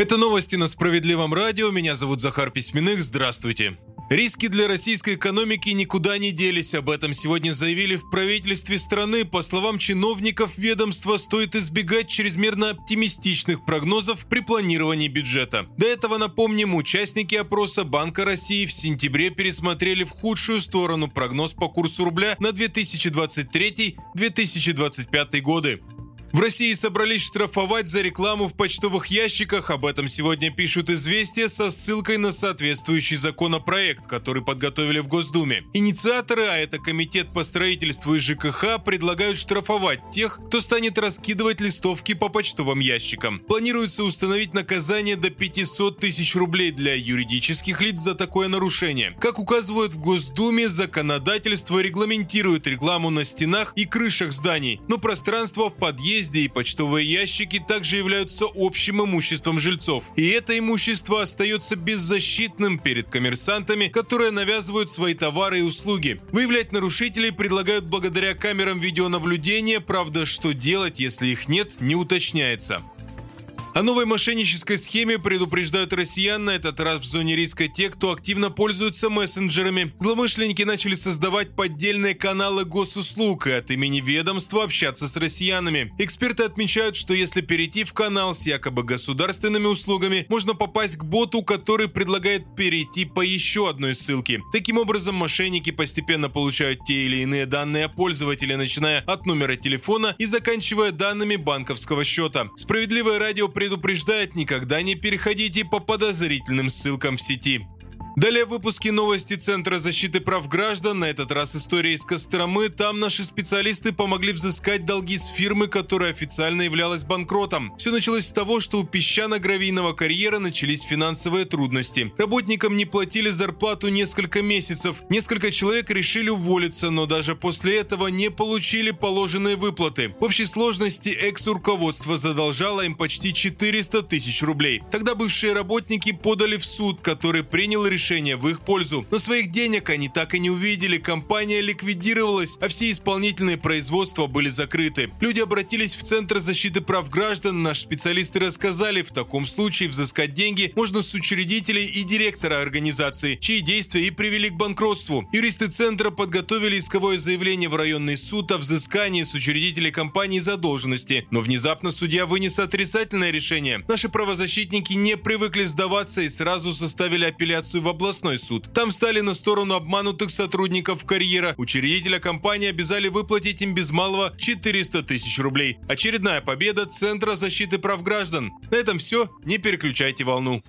Это новости на Справедливом радио. Меня зовут Захар Письменных. Здравствуйте. Риски для российской экономики никуда не делись. Об этом сегодня заявили в правительстве страны. По словам чиновников ведомства, стоит избегать чрезмерно оптимистичных прогнозов при планировании бюджета. До этого, напомним, участники опроса Банка России в сентябре пересмотрели в худшую сторону прогноз по курсу рубля на 2023-2025 годы. В России собрались штрафовать за рекламу в почтовых ящиках. Об этом сегодня пишут «Известия» со ссылкой на соответствующий законопроект, который подготовили в Госдуме. Инициаторы, а это Комитет по строительству и ЖКХ, предлагают штрафовать тех, кто станет раскидывать листовки по почтовым ящикам. Планируется установить наказание до 500 тысяч рублей для юридических лиц за такое нарушение. Как указывают в Госдуме, законодательство регламентирует рекламу на стенах и крышах зданий, но пространство в подъезде и почтовые ящики также являются общим имуществом жильцов. И это имущество остается беззащитным перед коммерсантами, которые навязывают свои товары и услуги. Выявлять нарушителей предлагают благодаря камерам видеонаблюдения, правда, что делать, если их нет, не уточняется. О новой мошеннической схеме предупреждают россиян, на этот раз в зоне риска те, кто активно пользуются мессенджерами. Злоумышленники начали создавать поддельные каналы госуслуг и от имени ведомства общаться с россиянами. Эксперты отмечают, что если перейти в канал с якобы государственными услугами, можно попасть к боту, который предлагает перейти по еще одной ссылке. Таким образом, мошенники постепенно получают те или иные данные о пользователе, начиная от номера телефона и заканчивая данными банковского счета. Справедливое радио предупреждает никогда не переходите по подозрительным ссылкам в сети. Далее в выпуске новости Центра защиты прав граждан. На этот раз история из Костромы. Там наши специалисты помогли взыскать долги с фирмы, которая официально являлась банкротом. Все началось с того, что у песчано-гравийного карьера начались финансовые трудности. Работникам не платили зарплату несколько месяцев. Несколько человек решили уволиться, но даже после этого не получили положенные выплаты. В общей сложности экс-руководство задолжало им почти 400 тысяч рублей. Тогда бывшие работники подали в суд, который принял решение решение в их пользу. Но своих денег они так и не увидели, компания ликвидировалась, а все исполнительные производства были закрыты. Люди обратились в Центр защиты прав граждан, наши специалисты рассказали, в таком случае взыскать деньги можно с учредителей и директора организации, чьи действия и привели к банкротству. Юристы Центра подготовили исковое заявление в районный суд о взыскании с учредителей компании задолженности, но внезапно судья вынес отрицательное решение. Наши правозащитники не привыкли сдаваться и сразу составили апелляцию в областной суд. Там встали на сторону обманутых сотрудников карьера. Учредителя компании обязали выплатить им без малого 400 тысяч рублей. Очередная победа Центра защиты прав граждан. На этом все. Не переключайте волну.